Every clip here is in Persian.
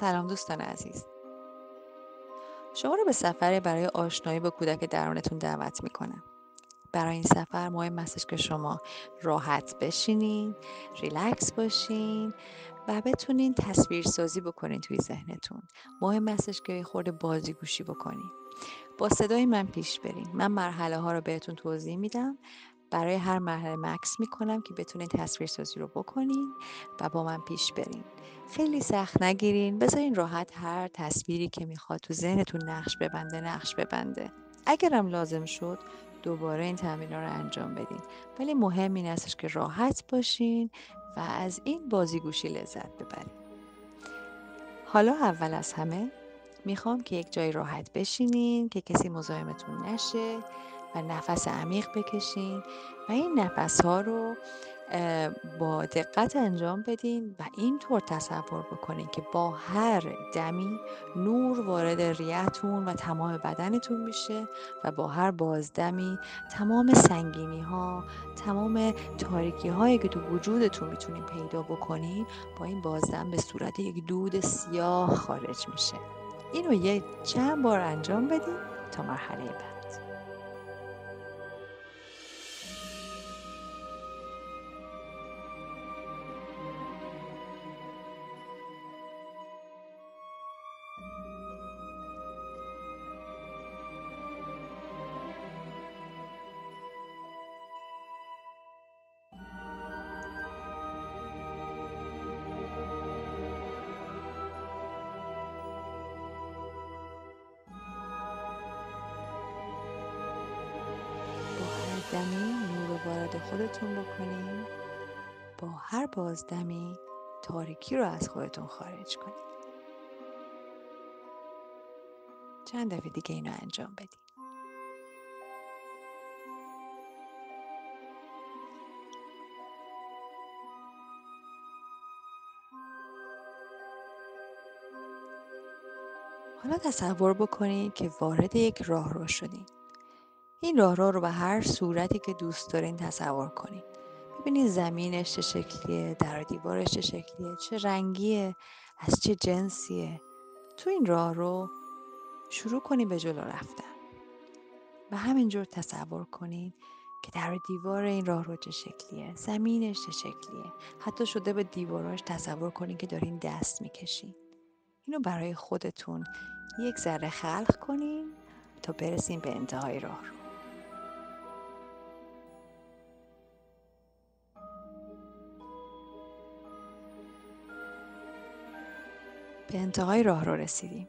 سلام دوستان عزیز. شما رو به سفر برای آشنایی با کودک درونتون دعوت می‌کنم. برای این سفر مهم استش که شما راحت بشینین ریلکس باشین و بتونین تصویر سازی بکنین توی ذهنتون. مهم استش که خورده بازی گوشی بکنین. با صدای من پیش برین. من مرحله ها رو بهتون توضیح میدم. برای هر مرحله مکس می‌کنم که بتونین تصویر سازی رو بکنین و با من پیش برین. خیلی سخت نگیرین. بذارین راحت هر تصویری که می‌خواد تو ذهنتون نقش ببنده نقش ببنده. اگرم لازم شد دوباره این تمرین رو انجام بدین. ولی مهم این استش که راحت باشین و از این بازیگوشی لذت ببرین. حالا اول از همه می‌خوام که یک جای راحت بشینین که کسی مزاحمتون نشه. و نفس عمیق بکشین و این نفس ها رو با دقت انجام بدین و اینطور تصور بکنین که با هر دمی نور وارد ریتون و تمام بدنتون میشه و با هر بازدمی تمام سنگینی ها تمام تاریکی هایی که تو وجودتون می‌تونین پیدا بکنین با این بازدم به صورت یک دود سیاه خارج میشه. اینو یه چند بار انجام بدین تا مرحله بعد. دمی نور رو وارد خودتون بکنین. با هر بازدمی تاریکی رو از خودتون خارج کنید چند دفعه دیگه اینو انجام بدین. حالا تصور بکنید که وارد یک راه رو شدین. این راه رو به هر صورتی که دوست دارین تصور کنید ببینید زمینش چه شکلیه در دیوارش چه شکلیه چه رنگیه از چه جنسیه. تو این راه رو شروع کنید به جلو رفتن. و همینجور تصور کنید که در دیوار این راه رو چه شکلیه زمینش چه شکلیه. حتی شده به دیواراش تصور کنید که دارین دست می‌کشین. اینو برای خودتون یک ذره خلق کنین تا برسیم به انتهای راه رو به انتهای راه رو رسیدیم.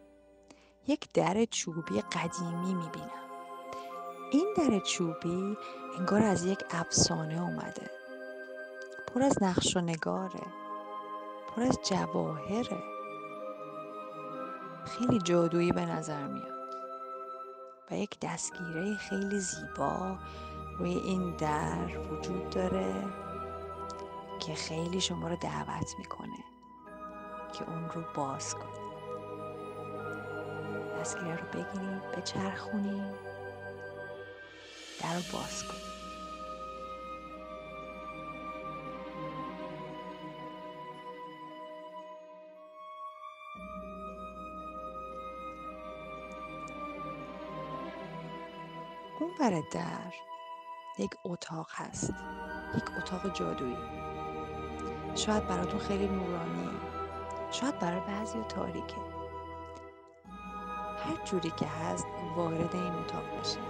یک در چوبی قدیمی می‌بینم. این در چوبی انگار از یک افسانه اومده. پر از نقش و نگاره. پر از جواهره. خیلی جادویی به نظر میاد. و یک دستگیره خیلی زیبا روی این در وجود داره که خیلی شما رو دعوت می‌کنه. که اون رو باز کنید دستگیره رو بگیرید بچرخونید در رو باز کنید اون بر در یک اتاق هست. یک اتاق جادویی. شاید براتون خیلی نورانیه شاید برای بعضی تاریکه. هر جوری که هست وارد این اتاق بشین.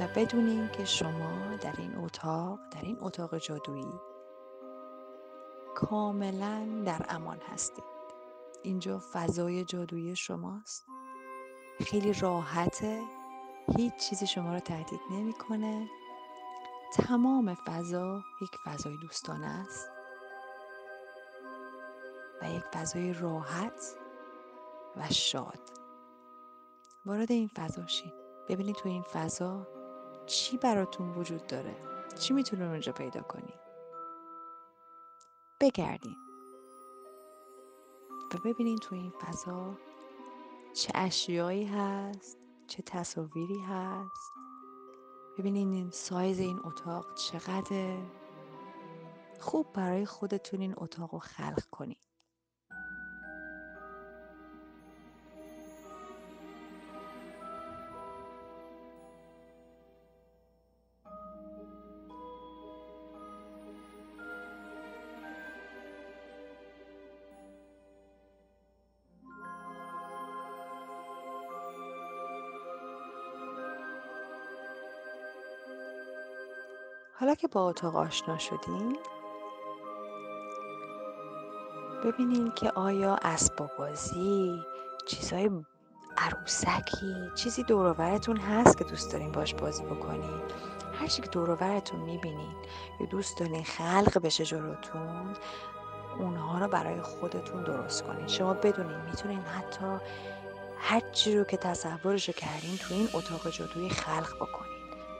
و بدونین که شما در این اتاق در این اتاق جادویی کاملا در امان هستید. اینجا فضای جادویی شماست. خیلی راحته. هیچ چیزی شما رو تهدید نمی‌کنه. تمام فضا یک فضای دوستانه است. یک فضای راحت و شاد. وارد این فضا شین. ببینید تو این فضا چی براتون وجود داره. چی میتونون اونجا پیدا کنید بگردین و ببینین تو این فضا چه اشیایی هست چه تصاویری هست. ببینین این سایز این اتاق چقدر خوب برای خودتون این اتاق رو خلق کنید. حالا که با اتاق آشنا شدین ببینین که آیا اسباب بازی چیزهای عروسکی چیزی دوروورتون هست که دوست دارین باش بازی بکنین. هر چی که دوروورتون می‌بینین یا دوست دارین خلق بشه جلوتون اونها رو برای خودتون درست کنین. شما بدونین می‌تونین حتی هر چی رو که تصورشو کردین تو این اتاق جادویی خلق بکنین.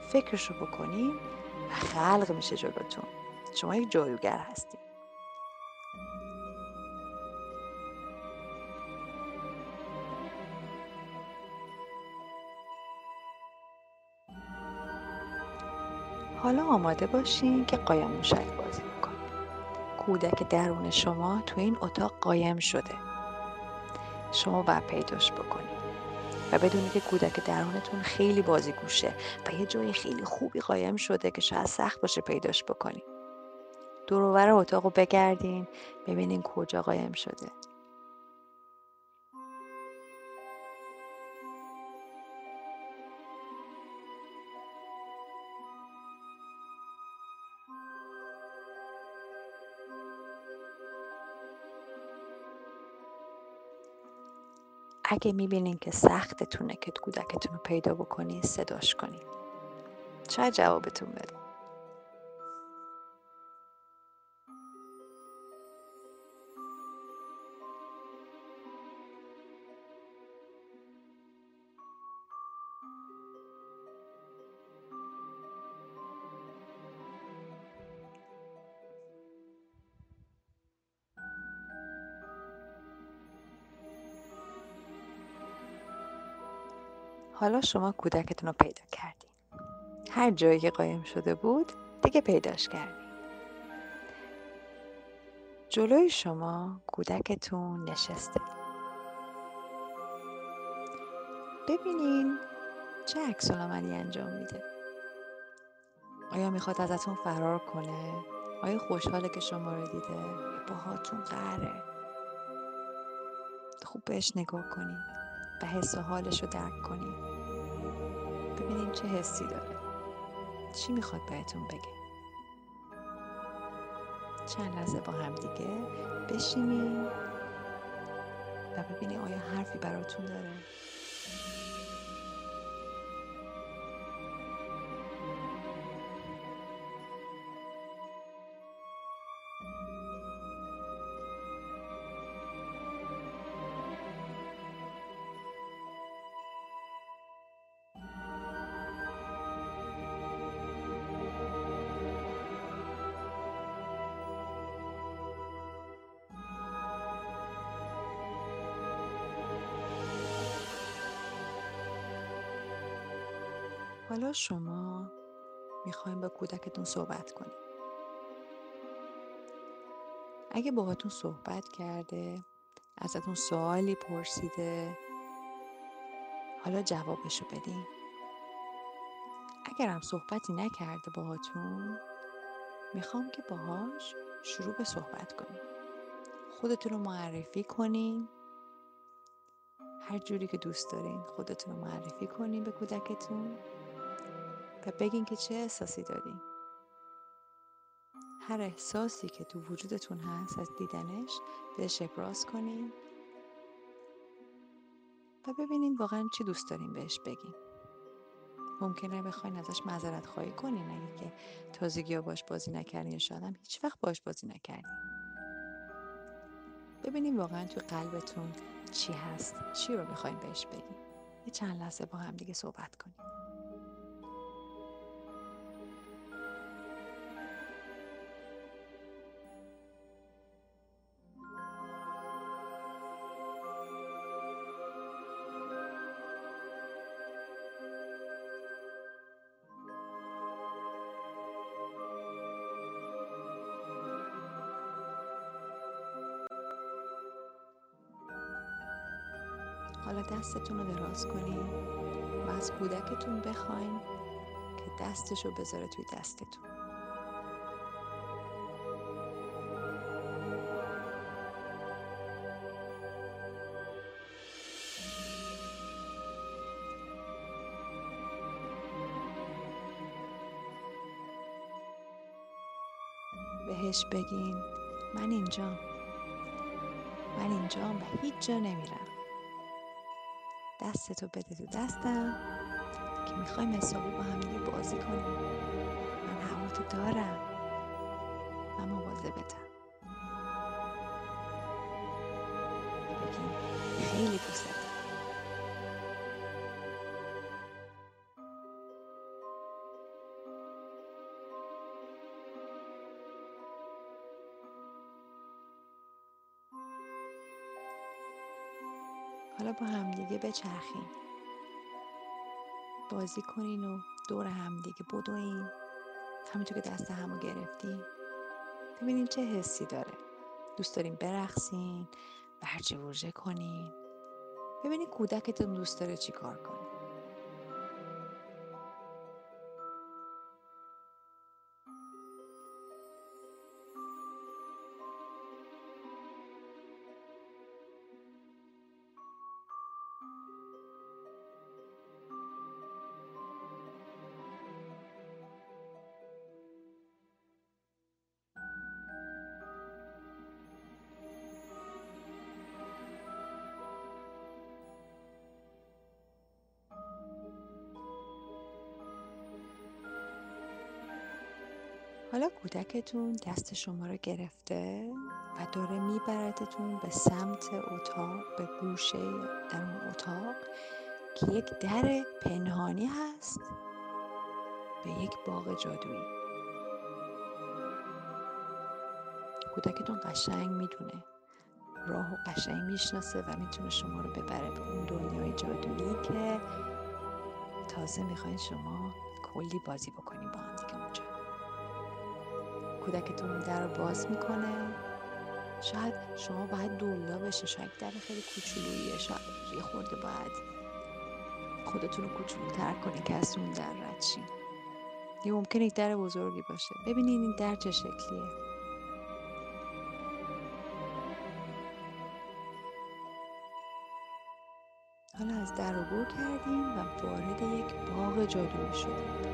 فکرشو بکنین و خلق میشه جلوتون شما یک جادوگر هستین حالا آماده باشین که قایم موشک بازی بکنید کودک درون شما تو این اتاق قایم شده. شما باید پیداش بکنید. و بدونید که کودک درونتون خیلی بازیگوشه و یه جای خیلی خوبی قایم شده که شاید سخت باشه پیداش بکنید دورور اتاق رو بگردین ببینین کجا قایم شده. اگه می‌بینین که سختتونه که کودکتون رو پیدا بکنین صداش کنین. شاید جوابتون بده. حالا شما کودکتون رو پیدا کردین. هر جایی که قایم شده بود دیگه پیداش کردین. جلوی شما کودکتون نشسته. ببینین چه عکس انجام میده. آیا می‌خواد ازتون فرار کنه؟ آیا خوشحاله که شما رو دیده؟ باهاتون قهره. خوب بهش نگاه کنین و حس و حالش رو درک کنین. ببینین چه حسی داره. چی می‌خواد بهتون بگه؟ چند لحظه با هم دیگه بشینین و ببینین آیا حرفی براتون داره. حالا شما می‌خوایم با کودکتون صحبت کنید اگه باهاتون صحبت کرده ازتون سوالی پرسیده حالا جوابشو بدین. اگرم صحبتی نکرده باهاتون می‌خوام که باهاش شروع به صحبت کنید خودتون رو معرفی کنین. هر جوری که دوست دارین خودتون رو معرفی کنین به کودکتون. و بگین که چه احساسی دارین. هر احساسی که تو وجودتون هست از دیدنش بهش ابراز کنین و ببینین واقعا چی دوست دارین بهش بگین. ممکنه بخواین ازش معذرت خواهی کنین. اگه که تازگی ها باش بازی نکردین یا شاید هیچ وقت باش بازی نکردین. ببینین واقعا تو قلبتون چی هست چی رو می‌خواین بهش بگین. یه چند لحظه با هم دیگه صحبت کنیم. حالا دستتون رو دراز کنین و از کودکتون بخواین که دستش رو بذاره توی دستتون. بهش بگین من اینجام. من اینجام و هیچ جا نمیرم. دستتو بده تو دستم. که می‌خوایم حسابی با هم دیگه بازی کنیم. من هوا تو دارم. من مواظبتم بگیم. حالا با همدیگه بچرخین بازی کنین و دور همدیگه بدوین. همینطور که دست همو گرفتین. ببینین چه حسی داره. دوست دارین برقصین برچه ورژه کنین. ببینین کودکتون دوست داره چی کار کنین حالا کودکتون دست شما رو گرفته و داره میبردتون به سمت اتاق به گوشه در اون اتاق که یک در پنهانی هست به یک باغ جادویی. کودکتون قشنگ می‌دونه. راه و قشنگ می‌شناسه و می‌تونه شما رو ببره به اون دنیای جادویی که تازه می‌خواین شما کلی بازی بکنیم کودکتون در رو باز می‌کنه. شاید شما باید دولا بشه شاید در خیلی کوچولویه. شاید یه خورده باید خودتون رو کوچولوتر کنی که از اون در رد شین یه ممکنه یک در بزرگی باشه. ببینین این در چه شکلیه. حالا از در عبور کردیم و وارد یک باغ جادویی شدیم.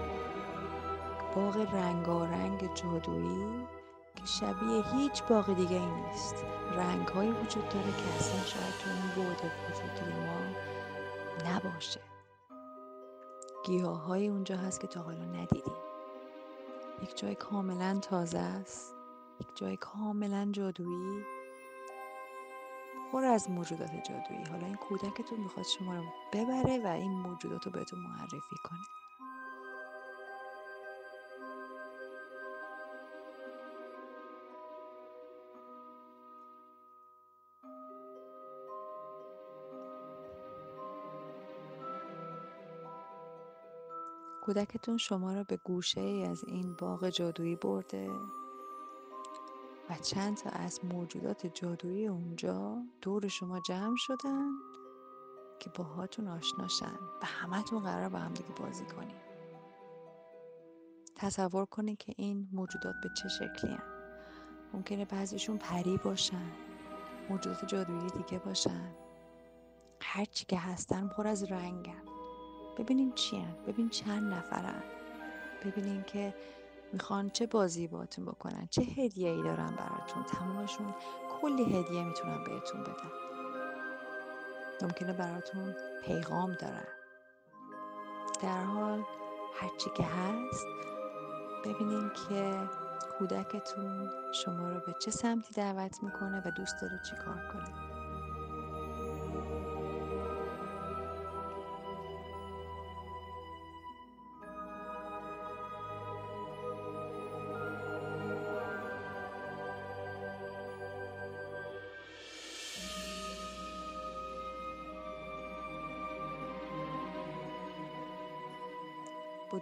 باغ رنگارنگ جادویی که شبیه هیچ باغ دیگه ای نیست. رنگ هایی وجود داره که اصلا شاید تو این بعد وجودی ما نباشه. گیاه های اونجا هست که تا حالا ندیدیم. یک جای کاملا تازه است. یک جای کاملا جادویی. پر از موجودات جادویی. حالا این کودکتون می‌خواد شما رو ببره و این موجودات رو بهتون معرفی کنه. کودکتون شما را به گوشه ای از این باغ جادویی برده و چند تا از موجودات جادویی اونجا دور شما جمع شدن که باهاتون آشناشن و همتون قرار با هم دیگه بازی کنین. تصور کنین که این موجودات به چه شکلی هن. ممکنه بعضیشون پری باشن موجودات جادویی دیگه باشن. هرچی که هستن پر از رنگن ببینین چی هن. ببین چند نفرن. ببینین که می‌خوان چه بازی باتون بکنن چه هدیه ای دارن براتون. تمامشون کلی هدیه می‌تونن بهتون بدن. ممکنه براتون پیغام دارن. در حال هرچی که هست ببینین که کودکتون شما رو به چه سمتی دعوت می‌کنه و دوست داره چی کار کنه.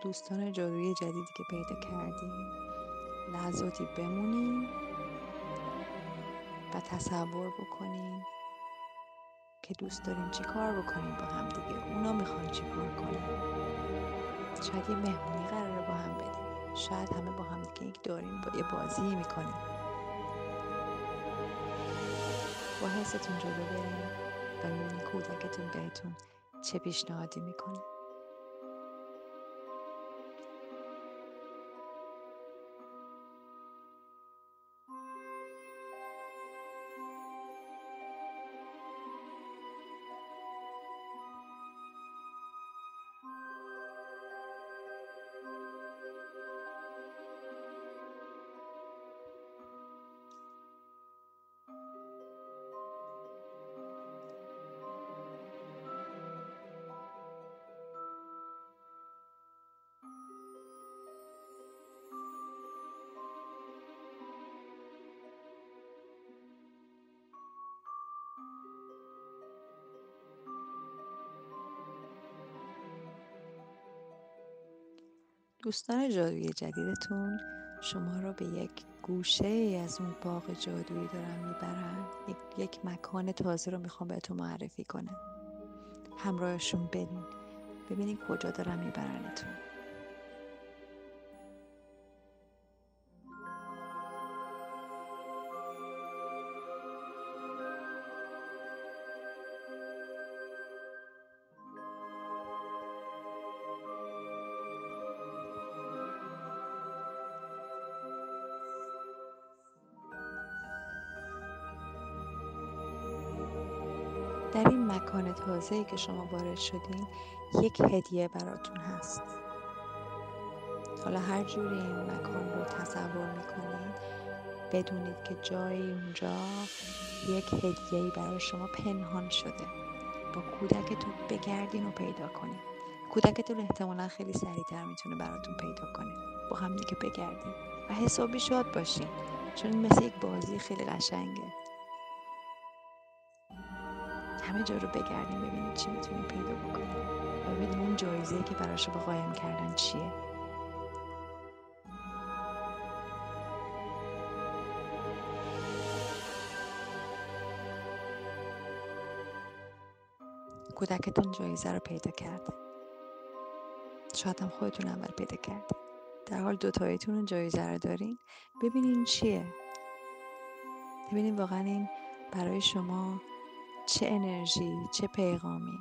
دوستان جادویی جدیدی که پیدا کردیم. لحظاتی بمونیم و تصور بکنیم که دوست داریم چی کار بکنیم با هم دیگه. اونا می‌خوان چی کار کنیم شاید یه مهمونی قراره با هم بدیم. شاید همه با هم دیگه یک داریم با یه بازی می‌کنیم. با حستون جلو بریم و ببینید کودکتون بهتون چه پیشنهادی می‌کنه. دوستان جادویی جدیدتون شما را به یک گوشه از اون باغ جادویی دارن می‌برن یک, مکان تازه رو می‌خوام بهتون معرفی کنم. همراهشون برین ببینین کجا دارن میبرنتون. مکان تازه که شما وارد شدین یک هدیه براتون هست. حالا هر جوری این مکان رو تصور می‌کنید بدونید که جای اونجا یک هدیه برای شما پنهان شده. با کودکتون بگردین و پیدا کنید کودکتون احتمالا خیلی سریعتر می‌تونه براتون پیدا کنه. با هم دیگه بگردین و حسابی شاد باشین چون مثل یک بازی خیلی قشنگه. همه جا رو بگردیم ببینیم چی می‌تونیم پیدا بکنیم. و ببینیم اون جایزه که براش شما قایم کردن چیه. کودکتون جایزه رو پیدا کرده. شاید هم خودتون اول پیدا کرده. در حال دوتاییتون جایزه رو دارین. ببینین چیه. ببینین واقعا این برای شما چه انرژی چه پیغامی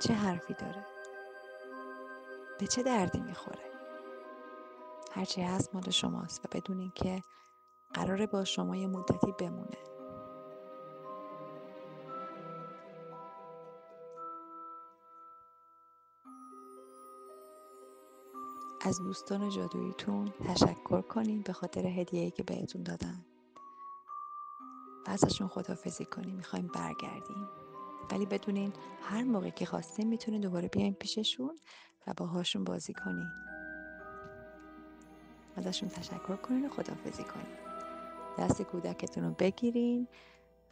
چه حرفی داره. به چه دردی می‌خوره. هرچی هست مال شماست و بدونین که قراره با شما یه مدتی بمونه. از دوستان جادوییتون تشکر کنین به خاطر هدیه‌ای که بهتون دادن. ازشون خدافزی کنیم می‌خوایم برگردیم. ولی بدونین هر موقع که خواستین می‌تونین دوباره بیاین پیششون و باهاشون بازی کنین. ازشون تشکر کنین و خدافزی کنین. دست کودکتون رو بگیرین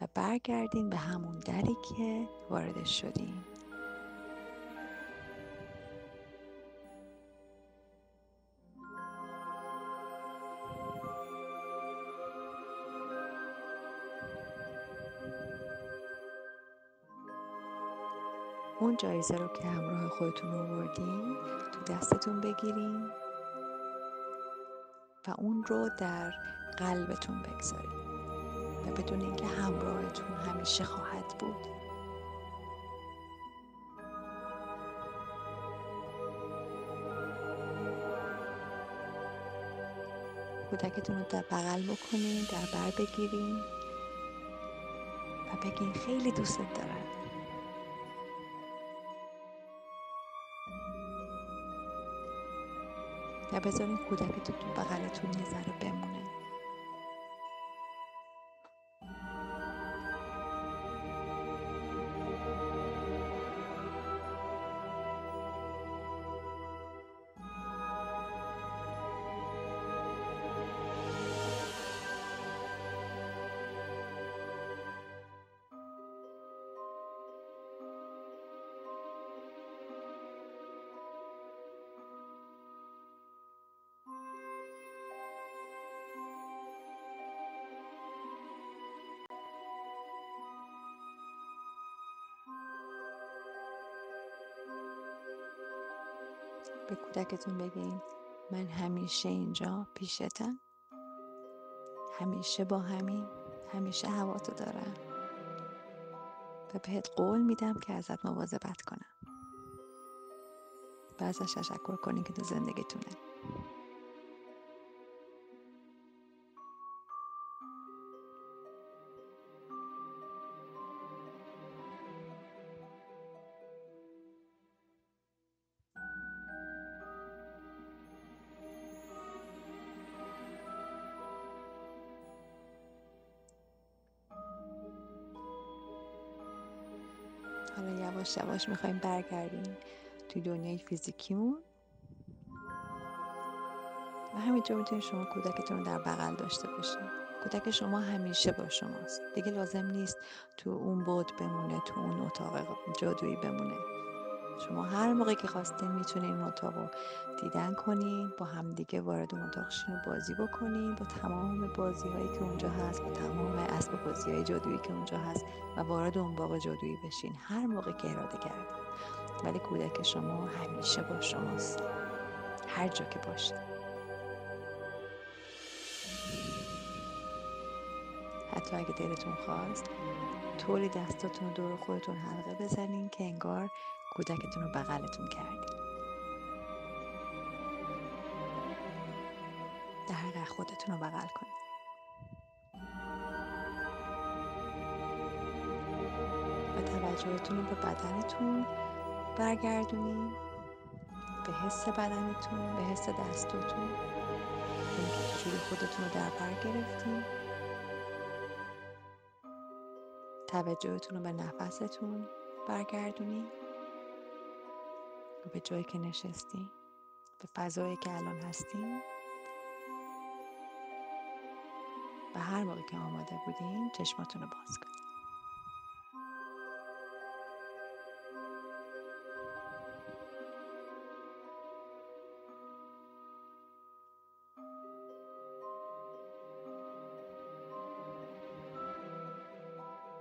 و برگردین به همون دری که واردش شدین. اون جایزه رو که همراه خودتون آوردین تو دستتون بگیرین و اون رو در قلبتون بگذارین و بدونین که همراهتون همیشه خواهد بود. کودکتون رو در بغل بکنین در بر بگیرین و بگین خیلی دوست دارم. و بذارین کودکتون تو بغلتون یه ذره بمونه. به کودکتون بگین من همیشه اینجا پیشتم. همیشه با همین همیشه هواتو دارم. و بهت قول میدم که ازت مواظبت کنم. و ازش تشکر کنین که تو زندگیتونه. حالا یواش یواش می‌خوایم برگردیم توی دنیای فیزیکیمون. و همینطور می‌تونید شما کودکتون رو در بغل داشته باشید کودک شما همیشه با شماست. دیگه لازم نیست تو اون بود بمونه تو اون اتاق جادویی بمونه. شما هر موقعی که خواستین می‌تونین این اتاق رو دیدن کنین با همدیگه وارد اون اتاق بازی بکنین با تمام بازی هایی که اونجا هست با تمام اسب بازی های جادویی که اونجا هست و وارد اون باغ جادویی بشین. هر موقع که اراده کردین. ولی کودک شما همیشه با شماست. هر جا که باشید حتی اگه دلتون خواست طوری دستاتون دور خودتون حلقه بزنین که انگار کودکتون رو بغلتون کردین در حقیقت خودتون رو بغل کنید. و توجهتون رو به بدنتون برگردونین به حس بدنتون به حس دستاتون اینکه چجوری خودتون رو در بر گرفتین. توجهتون رو به نفستون برگردونین و به جایی که نشستین به فضایی که الان هستین و هر موقع که آماده بودین چشماتون رو باز کنید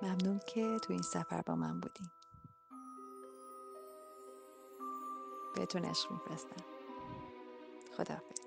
ممنون که تو این سفر با من بودین بهتون عشق میفرستم. خداحافظ.